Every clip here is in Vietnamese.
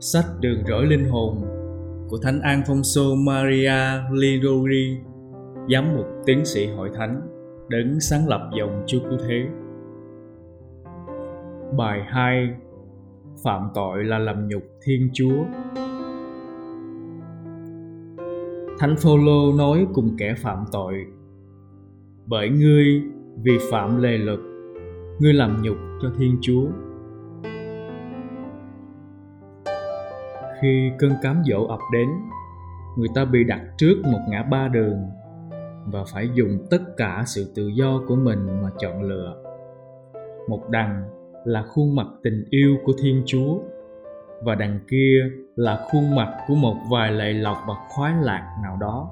Sách Đường rỗi linh hồn của Thánh Alfonso Maria Lidori, giám mục tiến sĩ hội thánh, đấng sáng lập dòng Chúa Cứu Thế. Bài 2 Phạm tội là làm nhục Thiên Chúa Thánh Phaolô nói cùng kẻ phạm tội Bởi ngươi vì phạm lề luật Ngươi làm nhục cho Thiên Chúa khi cơn cám dỗ ập đến người ta bị đặt trước một ngã ba đường và phải dùng tất cả sự tự do của mình mà chọn lựa. Một đằng là khuôn mặt tình yêu của thiên chúa và đằng kia là khuôn mặt của một vài lệ lọc và khoái lạc nào đó.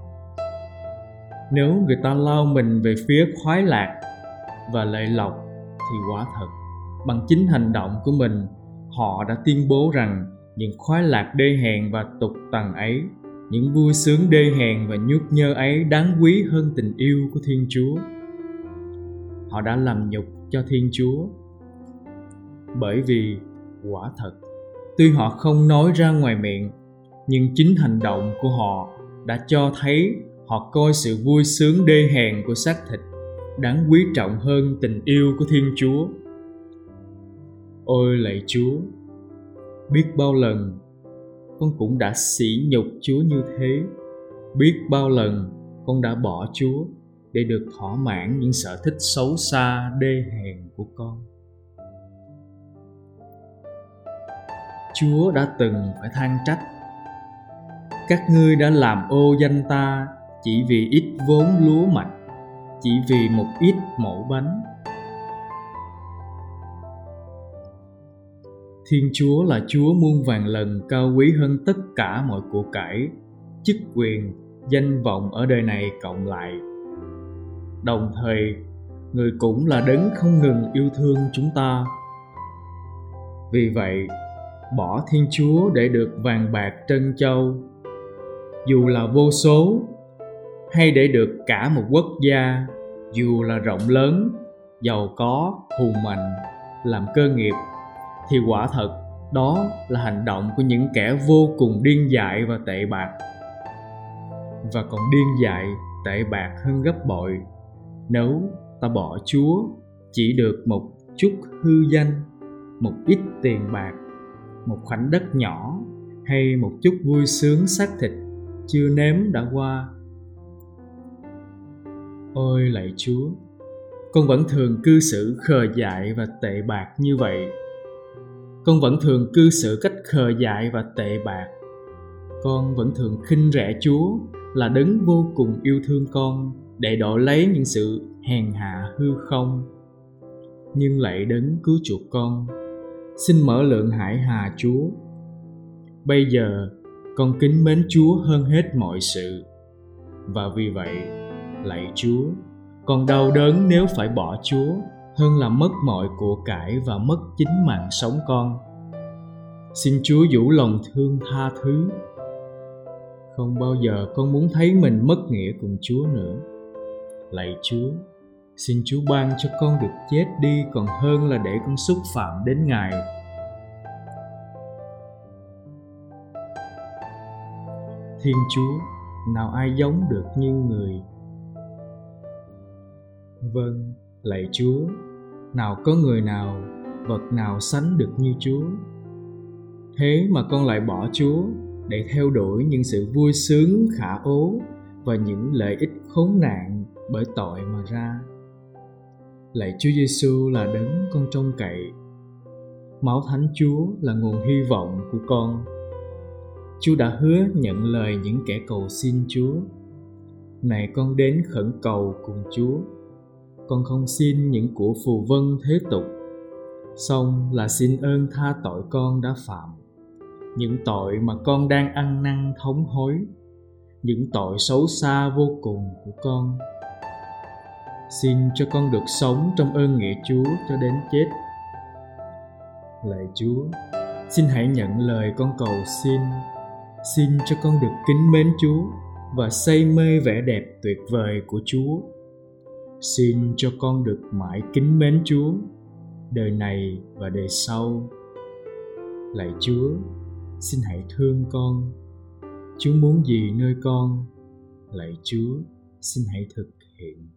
Nếu người ta lao mình về phía khoái lạc và lệ lọc, thì quả thật bằng chính hành động của mình họ đã tuyên bố rằng những khoái lạc đê hèn và tục tằng ấy, những vui sướng đê hèn và nhút nhơ ấy đáng quý hơn tình yêu của thiên chúa. Họ đã làm nhục cho thiên chúa. Bởi vì, quả thật, tuy họ không nói ra ngoài miệng, nhưng chính hành động của họ đã cho thấy họ coi sự vui sướng đê hèn của xác thịt đáng quý trọng hơn tình yêu của thiên chúa. Ôi lạy chúa! Biết bao lần con cũng đã sỉ nhục chúa như thế. Biết bao lần con đã bỏ chúa để được thỏa mãn những sở thích xấu xa, đê hèn của con. Chúa đã từng phải than trách. Các ngươi đã làm ô danh ta chỉ vì ít vốn lúa mạch, chỉ vì một ít mẫu bánh. Thiên Chúa là Chúa muôn vàng lần cao quý hơn tất cả mọi của cải, chức quyền, danh vọng ở đời này cộng lại. Đồng thời, người cũng là đấng không ngừng yêu thương chúng ta. Vì vậy, bỏ Thiên Chúa để được vàng bạc trân châu, dù là vô số hay để được cả một quốc gia, dù là rộng lớn, giàu có, hùng mạnh, làm cơ nghiệp thì quả thật, đó là hành động của những kẻ vô cùng điên dại và tệ bạc. Và còn điên dại, tệ bạc hơn gấp bội. Nếu ta bỏ chúa, chỉ được một chút hư danh, một ít tiền bạc, một khoảnh đất nhỏ, hay một chút vui sướng xác thịt chưa nếm đã qua. Ôi lạy chúa, con vẫn thường cư xử khờ dại và tệ bạc như vậy con vẫn thường cư xử cách khờ dại và tệ bạc. Con vẫn thường khinh rẻ chúa, là đấng vô cùng yêu thương con, để đổ lấy những sự hèn hạ hư không. Nhưng lại đấng cứu chuộc con, xin mở lượng hải hà chúa. Bây giờ, con kính mến chúa hơn hết mọi sự, và vì vậy, lạy chúa, con đau đớn nếu phải bỏ chúa hơn là mất mọi của cải và mất chính mạng sống con. Xin chúa vũ lòng thương tha thứ. Không bao giờ con muốn thấy mình mất nghĩa cùng chúa nữa. Lạy chúa, xin chúa ban cho con được chết đi còn hơn là để con xúc phạm đến ngài. Thiên chúa, nào ai giống được như người? Vâng lạy chúa nào có người nào, vật nào sánh được như chúa. Thế mà con lại bỏ chúa để theo đuổi những sự vui sướng, khả ố và những lợi ích khốn nạn bởi tội mà ra. Lạy chúa giêsu là đấng con trông cậy. Máu thánh chúa là nguồn hy vọng của con. Chúa đã hứa nhận lời những kẻ cầu xin chúa. Này con đến khẩn cầu cùng chúa con không xin những của phù vân thế tục. Song là xin ơn tha tội con đã phạm. Những tội mà con đang ăn năn thống hối, những tội xấu xa vô cùng của con. Xin cho con được sống trong ơn nghĩa chúa cho đến chết. Lạy chúa, xin hãy nhận lời con cầu xin. Xin cho con được kính mến chúa và say mê vẻ đẹp tuyệt vời của chúa xin cho con được mãi kính mến chúa, đời này và đời sau. Lạy chúa, xin hãy thương con. Chúa muốn gì nơi con? Lạy chúa, xin hãy thực hiện.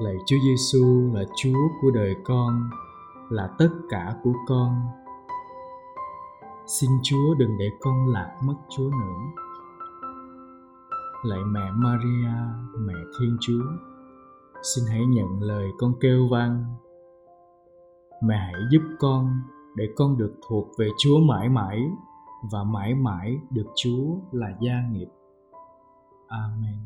Lạy chúa giêsu là chúa của đời con, là tất cả của con. Xin chúa đừng để con lạc mất chúa nữa lạy mẹ maria, mẹ thiên chúa, xin hãy nhận lời con kêu van. Mẹ hãy giúp con để con được thuộc về chúa mãi mãi và mãi mãi được chúa là gia nghiệp. Amen.